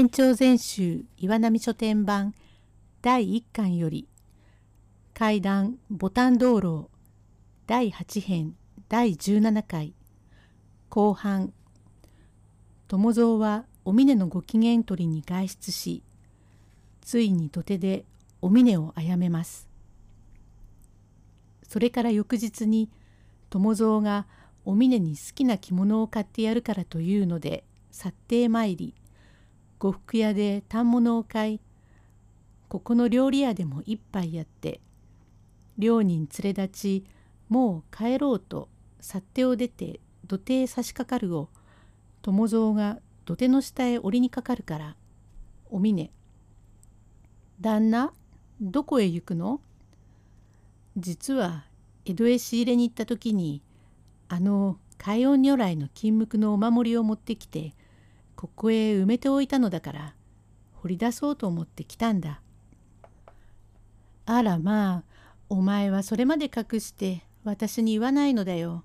延長全集岩波書店版第1巻より階段ボタン道路第8編第17回後半友蔵はお峰のご機嫌取りに外出しついに土手でお峰を殺めます。それから翌日に友蔵がお峰に好きな着物を買ってやるからというので去って参り呉服屋で反物を買いここの料理屋でも一杯やって両人連れ立ちもう帰ろうと去手を出て土手へ差し掛かるを友蔵が土手の下へ降りにかかるから「お峰旦那どこへ行くの?」実は江戸へ仕入れに行った時にあの海音如来の金無垢のお守りを持ってきてここへ埋めておいたのだから掘り出そうと思って来たんだ。あらまあお前はそれまで隠して私に言わないのだよ。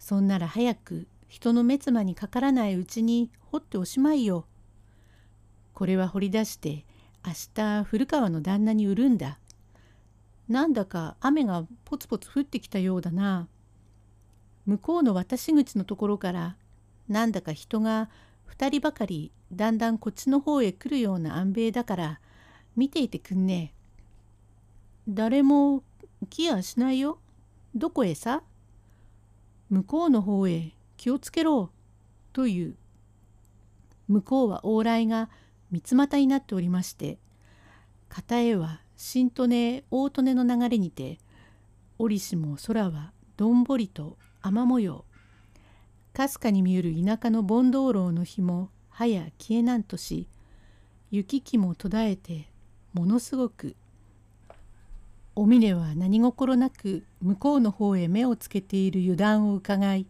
そんなら早く人の目妻にかからないうちに掘っておしまいよ。これは掘り出して明日古川の旦那に売るんだ。なんだか雨がポツポツ降ってきたようだな。向こうの渡し口のところからなんだか人が2人ばかりだんだんこっちの方へ来るような安米だから見ていてくんねえ。誰も来やしないよ。どこへさ？向こうの方へ気をつけろ。という。向こうは往来が三つ股になっておりまして片へは新利根大利根の流れにて折しも空はどんぼりと雨模様かすかに見える田舎の盆道路の日もはや消えなんとし雪気も途絶えてものすごくお峰は何心なく向こうの方へ目をつけている油断をうかがい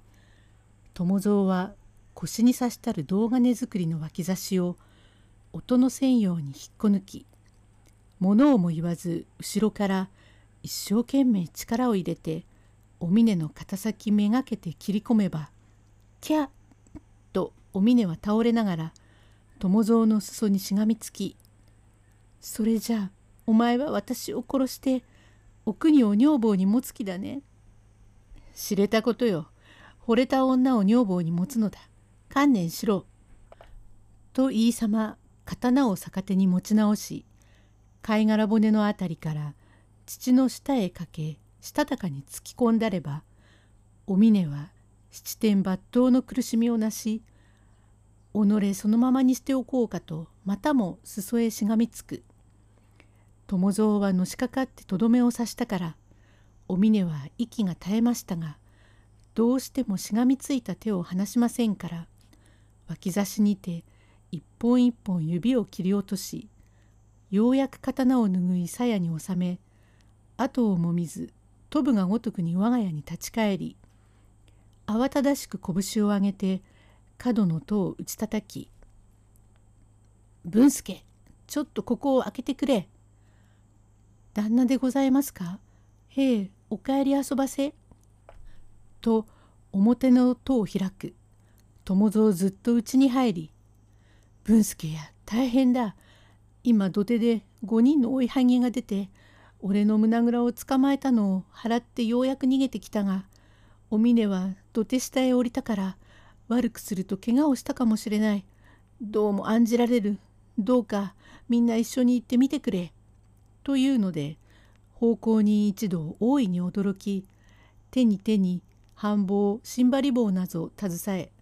友蔵は腰に刺したる銅金作りの脇差しを音のせんように引っこ抜き物をも言わず後ろから一生懸命力を入れてお峰の肩先めがけて切り込めば「キャッ!」とお峰は倒れながら友蔵の裾にしがみつき「それじゃあお前は私を殺してお国を女房に持つ気だね」「知れたことよ。惚れた女を女房に持つのだ。観念しろ」と言いさま刀を逆手に持ち直し貝殻骨のあたりから父の下へかけしたたかに突き込んだればお峰は七点抜刀の苦しみをなし己そのままにしておこうかとまたも裾へしがみつく。友蔵はのしかかってとどめを刺したからお峰は息が絶えましたがどうしてもしがみついた手を離しませんから脇差しにて一本一本指を切り落としようやく刀を拭い鞘に収め後をもみず飛ぶがごとくに我が家に立ち返り慌ただしく拳を上げて角の戸を打ち叩き「文助ちょっとここを開けてくれ」「旦那でございますか？へえお帰り遊ばせ」と表の戸を開く友蔵ずっとうちに入り「文助や大変だ。今土手で5人の追いはぎが出て俺の胸ぐらを捕まえたのを払ってようやく逃げてきたがお峰は土手下へ降りたから悪くすると怪我をしたかもしれない。どうも案じられる。どうかみんな一緒に行ってみてくれ」というので方向に一度大いに驚き手に手に繁忙新張棒などを携え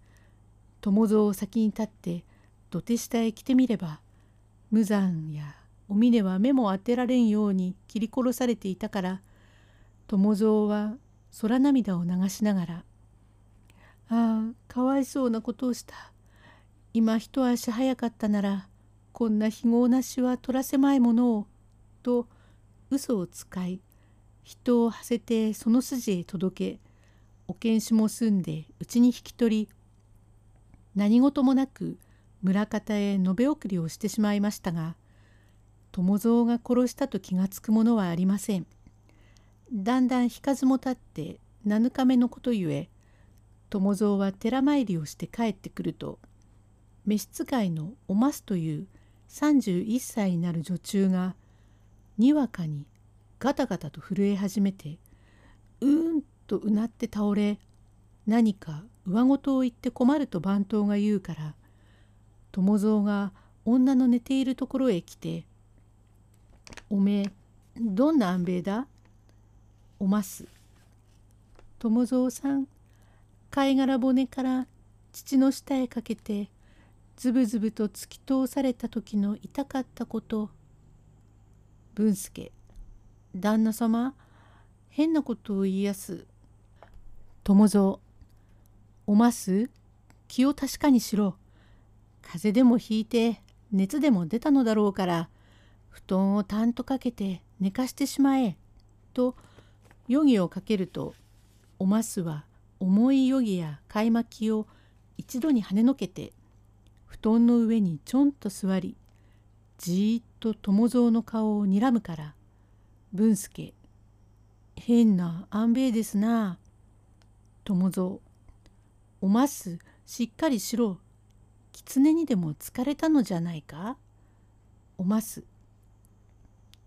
友蔵を先に立って土手下へ来てみれば無残やお峰は目も当てられんように切り殺されていたから友蔵は空涙を流しながら「いそうなことをした今一足早かったならこんな非業なしは取らせまいものを」と嘘を使い人を馳せてその筋へ届けお検視も済んでうちに引き取り何事もなく村方へ延べ送りをしてしまいましたが友蔵が殺したと気がつくものはありません。だんだん引かずもたって7日目のことゆえ友蔵は寺参りをして帰ってくると召使いのおますという31歳になる女中がにわかにガタガタと震え始めてうーんとうなって倒れ何か上事を言って困ると番頭が言うから友蔵が女の寝ているところへ来て「おめえどんな安兵衛だ?」「おます」「友蔵さん貝殻骨から父の下へかけてずぶずぶと突き通された時の痛かったこと」文助旦那様変なことを言いやす。友蔵おます？気を確かにしろ。風邪でもひいて熱でも出たのだろうから布団をたんとかけて寝かしてしまえ。と余儀をかけるとおますは重い余儀や買い巻きを一度に跳ねのけて布団の上にちょんと座りじーっと友蔵の顔をにらむから文助変な安兵衛ですな。友蔵おますしっかりしろ。狐にでも疲れたのじゃないか？おます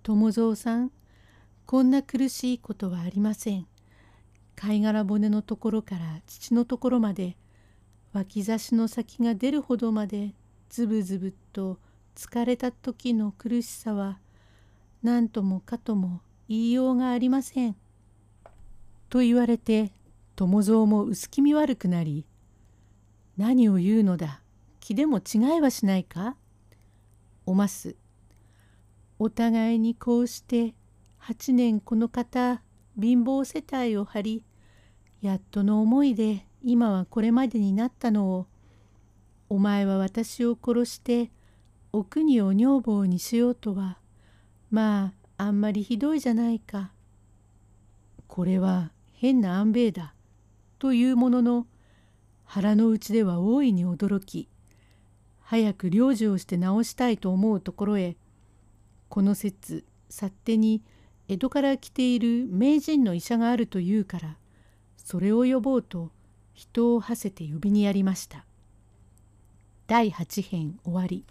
友蔵さんこんな苦しいことはありません。貝殻骨のところから父のところまで脇差しの先が出るほどまでズブズブと疲れた時の苦しさは何ともかとも言いようがありません。と言われて友蔵も薄気味悪くなり「何を言うのだ気でも違いはしないか?」おますお互いにこうして8年この方貧乏世帯を張りやっとの思いで今はこれまでになったのをお前は私を殺してお国を女房にしようとはまああんまりひどいじゃないか。これは変な安兵衛だというものの腹の内では大いに驚き早く領事をして直したいと思うところへこの説勝手に江戸から来ている名人の医者があるというからそれを呼ぼうと人を馳せて呼びにやりました。第8編終わり